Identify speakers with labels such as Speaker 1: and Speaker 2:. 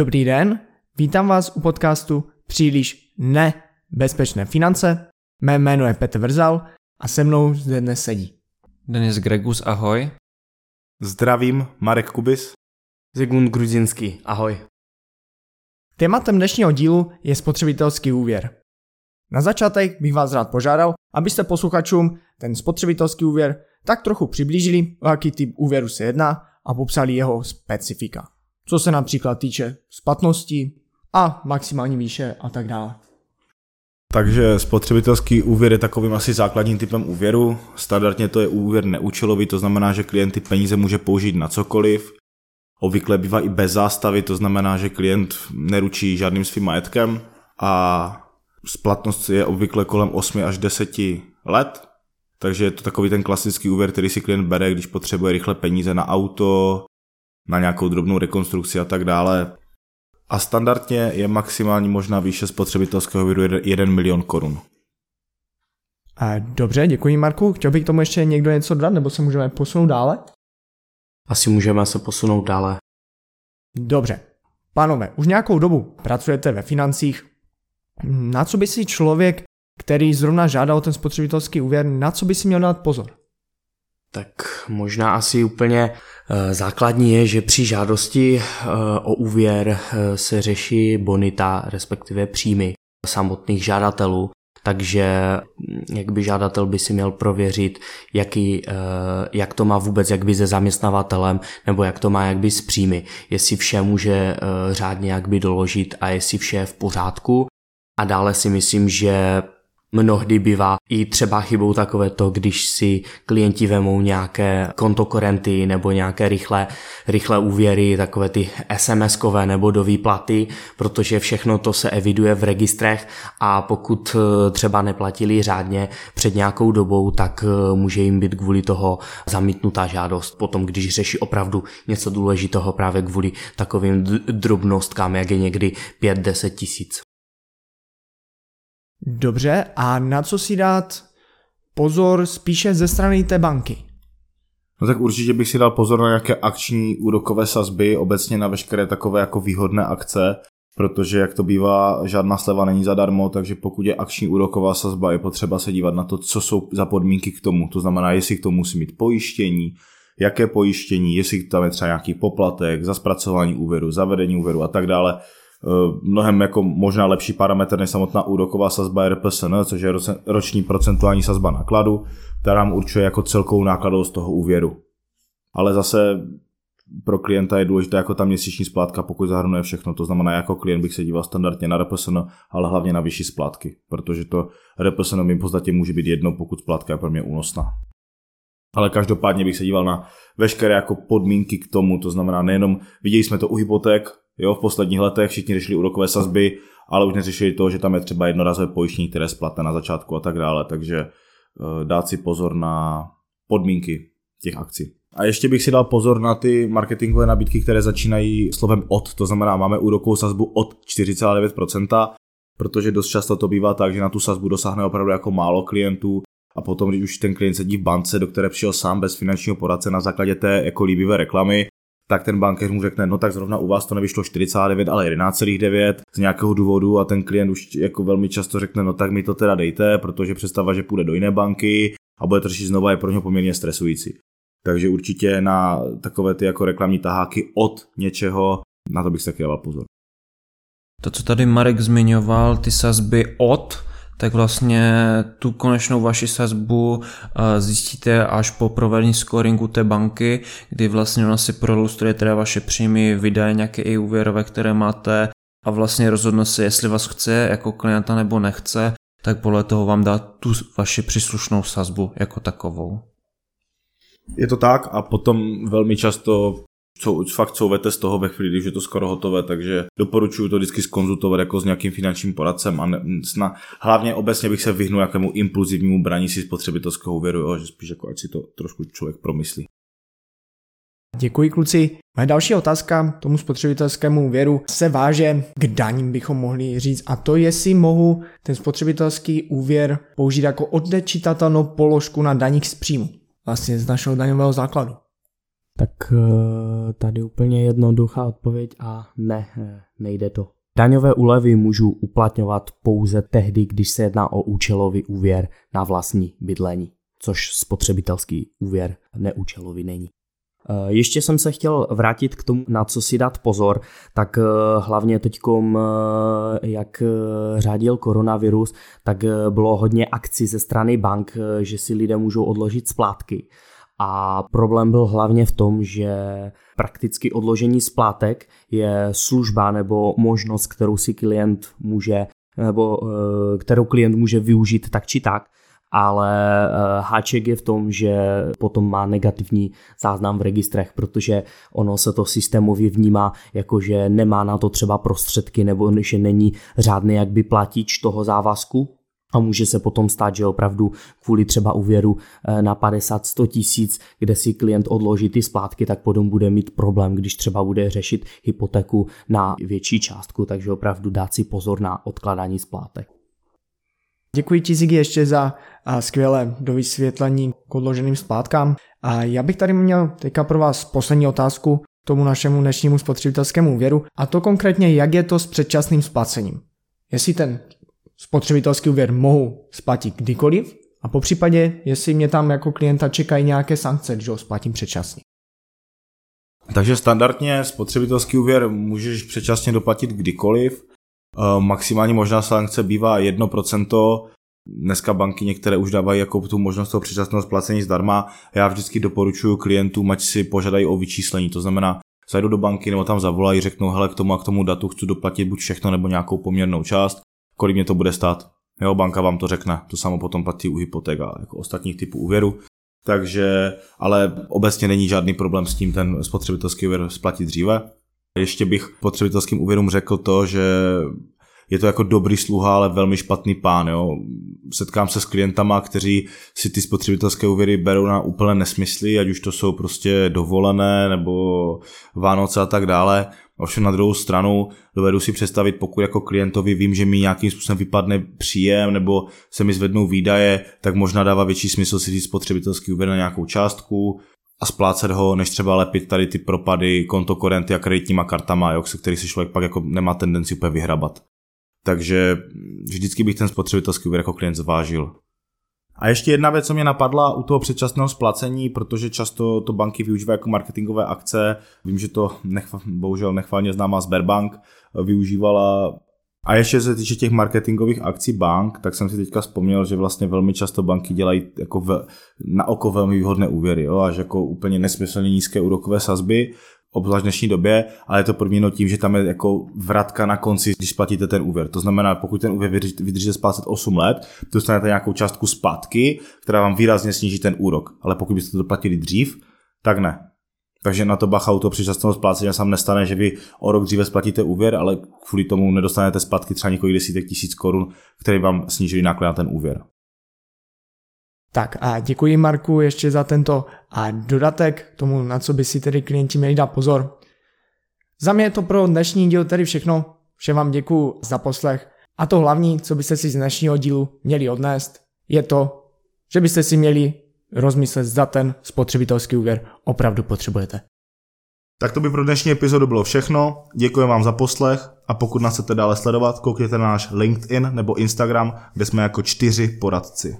Speaker 1: Dobrý den, vítám vás u podcastu Příliš nebezpečné finance. Mé jméno je Petr Vrzal a se mnou zde dnes sedí.
Speaker 2: Denis Gregus, ahoj.
Speaker 3: Zdravím, Marek Kubis.
Speaker 4: Zigmund Gruzinský, ahoj.
Speaker 1: Tématem dnešního dílu je spotřebitelský úvěr. Na začátek bych vás rád požádal, abyste posluchačům ten spotřebitelský úvěr tak trochu přiblížili, o jaký typ úvěru se jedná a popsali jeho specifika. Co se například týče splatnosti a maximální výše a tak dále.
Speaker 3: Takže spotřebitelský úvěr je takovým asi základním typem úvěru. Standardně to je úvěr neúčelový, to znamená, že klient ty peníze může použít na cokoliv. Obvykle bývá i bez zástavy, to znamená, že klient neručí žádným svým majetkem a splatnost je obvykle kolem 8 až 10 let. Takže je to takový ten klasický úvěr, který si klient bere, když potřebuje rychle peníze na auto, na nějakou drobnou rekonstrukci a tak dále. A standardně je maximální možná výše spotřebitelského úvěru 1 milion korun.
Speaker 1: Dobře, děkuji Marku. Chtěl bych k tomu ještě někdo něco dodat, nebo se můžeme posunout dále?
Speaker 4: Asi můžeme se posunout dále.
Speaker 1: Dobře. Pánové, už nějakou dobu pracujete ve financích. Na co by si člověk, který zrovna žádá o ten spotřebitelský úvěr, na co by si měl dát pozor?
Speaker 4: Tak možná asi úplně eh, základní je, že při žádosti eh, o úvěr eh, se řeší bonita, respektive příjmy samotných žádatelů. Takže mm, jak by žádatel by si měl prověřit, jaký, jak to má vůbec jak by se zaměstnavatelem, nebo jak to má jak by s příjmy, jestli vše může řádně jak by doložit a jestli vše je v pořádku. A dále si myslím, že Mnohdy bývá i třeba chybou takové to, když si klienti vemou nějaké kontokorenty nebo nějaké rychlé, rychlé úvěry, takové ty SMS-kové nebo do výplaty, protože všechno to se eviduje v registrech a pokud eh, třeba neplatili řádně před nějakou dobou, tak eh, může jim být kvůli toho zamítnutá žádost. Potom, když řeší opravdu něco důležitého právě kvůli takovým drobnostkám, jak je někdy 5-10 tisíc.
Speaker 1: Dobře, a na co si dát pozor spíše ze strany té banky?
Speaker 3: No tak určitě bych si dal pozor na nějaké akční úrokové sazby, obecně na veškeré takové jako výhodné akce, protože jak to bývá, žádná sleva není zadarmo, takže pokud je akční úroková sazba, je potřeba se dívat na to, co jsou za podmínky k tomu. To znamená, jestli k tomu musí mít pojištění, jaké pojištění, jestli tam je třeba nějaký poplatek za zpracování úvěru, zavedení úvěru a tak dále. Eh, mnohem jako možná lepší parametr než samotná úroková sazba RPSN, což je roční procentuální sazba nákladu, která nám určuje jako celkovou nákladovost toho úvěru. Ale zase pro klienta je důležité jako ta měsíční splátka, pokud zahrnuje všechno. To znamená, jako klient bych se díval standardně na RPSN, ale hlavně na vyšší splátky, protože to RPSN mi v podstatě může být jedno, pokud splátka je pro mě únosná. Ale každopádně bych se díval na veškeré jako podmínky k tomu, to znamená nejenom, viděli jsme to u hypoték, Jo, v posledních letech všichni řešili úrokové sazby, ale už neřešili to, že tam je třeba jednorazové pojištění, které je splatné na začátku a tak dále, takže uh, dát si pozor na podmínky těch akcí. A ještě bych si dal pozor na ty marketingové nabídky, které začínají slovem od, to znamená máme úrokovou sazbu od 4,9%, protože dost často to bývá tak, že na tu sazbu dosáhne opravdu jako málo klientů a potom, když už ten klient sedí v bance, do které přišel sám bez finančního poradce na základě té jako líbivé reklamy, tak ten bankéř mu řekne, no tak zrovna u vás to nevyšlo 49, ale 11,9 z nějakého důvodu a ten klient už jako velmi často řekne, no tak mi to teda dejte, protože představa, že půjde do jiné banky a bude to řešit znova je pro něho poměrně stresující. Takže určitě na takové ty jako reklamní taháky od něčeho, na to bych se taky dával pozor.
Speaker 2: To, co tady Marek zmiňoval, ty sazby od, tak vlastně tu konečnou vaši sazbu eh, zjistíte až po provedení scoringu té banky, kdy vlastně ona si prolustruje teda vaše příjmy, vydaje nějaké i úvěrové, které máte a vlastně rozhodne se, jestli vás chce jako klienta nebo nechce, tak podle toho vám dá tu vaši příslušnou sazbu jako takovou.
Speaker 3: Je to tak a potom velmi často co, fakt couvete z toho ve chvíli, když je to skoro hotové, takže doporučuji to vždycky skonzultovat jako s nějakým finančním poradcem a ne, sna, hlavně obecně bych se vyhnul jakému impulzivnímu braní si spotřebitelského úvěru, jo, že spíš jako ať si to trošku člověk promyslí.
Speaker 1: Děkuji kluci. Moje další otázka tomu spotřebitelskému úvěru se váže k daním, bychom mohli říct, a to jestli mohu ten spotřebitelský úvěr použít jako odečitatelnou položku na daních z příjmu, vlastně z našeho daňového základu.
Speaker 4: Tak eh, tady úplně jednoduchá odpověď a ne, eh, nejde to. Daňové úlevy můžu uplatňovat pouze tehdy, když se jedná o účelový úvěr na vlastní bydlení, což spotřebitelský úvěr neúčelový není. Eh, ještě jsem se chtěl vrátit k tomu, na co si dát pozor, tak hlavně teď, jak řádil koronavirus, tak bylo hodně akcí ze strany bank, že si lidé můžou odložit splátky. A problém byl hlavně v tom, že prakticky odložení splátek je služba nebo možnost, kterou si klient může nebo kterou klient může využít tak či tak ale eh, háček je v tom, že potom má negativní záznam v registrech, protože ono se to systémově vnímá jako, že nemá na to třeba prostředky nebo že není řádný jakby platič toho závazku, a může se potom stát, že opravdu kvůli třeba úvěru eh, na 50-100 tisíc, kde si klient odloží ty splátky, tak potom bude mít problém, když třeba bude řešit hypotéku na větší částku, takže opravdu dát si pozor na odkladání splátek.
Speaker 1: Děkuji ti, Ziggy, ještě za skvělé dovysvětlení k odloženým splátkám. A já bych tady měl teďka pro vás poslední otázku k tomu našemu dnešnímu spotřebitelskému úvěru, a to konkrétně, jak je to s předčasným splacením. Jestli ten spotřebitelský úvěr mohu splatit kdykoliv, a po případě, jestli mě tam jako klienta čekají nějaké sankce, když ho splatím předčasně.
Speaker 3: Takže standardně spotřebitelský úvěr můžeš předčasně doplatit kdykoliv. Eh, maximální možná sankce bývá 1%. Dneska banky některé už dávají jako tu možnost toho předčasného splacení zdarma. Já vždycky doporučuji klientům, ať si požádají o vyčíslení. To znamená, zajdu do banky nebo tam zavolají, řeknou, hele, k tomu a k tomu datu chci doplatit buď všechno nebo nějakou poměrnou část, kolik mě to bude stát. Jo, banka vám to řekne, to samo potom platí u hypoték a jako ostatních typů úvěru. Takže, ale obecně není žádný problém s tím ten spotřebitelský úvěr splatit dříve. Ještě bych potřebitelským úvěrům řekl to, že je to jako dobrý sluha, ale velmi špatný pán. Jo. Setkám se s klientama, kteří si ty spotřebitelské úvěry berou na úplné nesmysly, ať už to jsou prostě dovolené nebo Vánoce a tak dále. Ovšem na druhou stranu dovedu si představit, pokud jako klientovi vím, že mi nějakým způsobem vypadne příjem nebo se mi zvednou výdaje, tak možná dává větší smysl si říct spotřebitelský úvěr na nějakou částku, a splácet ho, než třeba lepit tady ty propady kontokorenty a kreditníma kartama, jo, se který si člověk pak jako nemá tendenci úplně vyhrabat. Takže vždycky bych ten spotřebitelský úvěr jako klient zvážil. A ještě jedna věc, co mě napadla u toho předčasného splacení, protože často to banky využívají jako marketingové akce. Vím, že to nechva, bohužel nechválně známá Sberbank využívala a ještě se týče těch marketingových akcí bank, tak jsem si teďka vzpomněl, že vlastně velmi často banky dělají jako v, na oko velmi výhodné úvěry, jo, až jako úplně nesmyslně nízké úrokové sazby, obzvlášť v dnešní době, ale je to podmíněno tím, že tam je jako vratka na konci, když splatíte ten úvěr. To znamená, pokud ten úvěr vydržíte splácet 8 let, dostanete nějakou částku zpátky, která vám výrazně sníží ten úrok. Ale pokud byste to platili dřív, tak ne. Takže na to bacha u toho předčasného splácení se vám nestane, že vy o rok dříve splatíte úvěr, ale kvůli tomu nedostanete zpátky třeba několik desítek tisíc korun, které vám sníží náklad na ten úvěr.
Speaker 1: Tak a děkuji Marku ještě za tento a dodatek k tomu, na co by si tedy klienti měli dát pozor. Za mě je to pro dnešní díl tedy všechno. Všem vám děkuji za poslech. A to hlavní, co byste si z dnešního dílu měli odnést, je to, že byste si měli rozmyslet, zda ten spotřebitelský úvěr opravdu potřebujete.
Speaker 3: Tak to by pro dnešní epizodu bylo všechno. Děkuji vám za poslech a pokud nás chcete dále sledovat, koukněte na náš LinkedIn nebo Instagram, kde jsme jako čtyři poradci.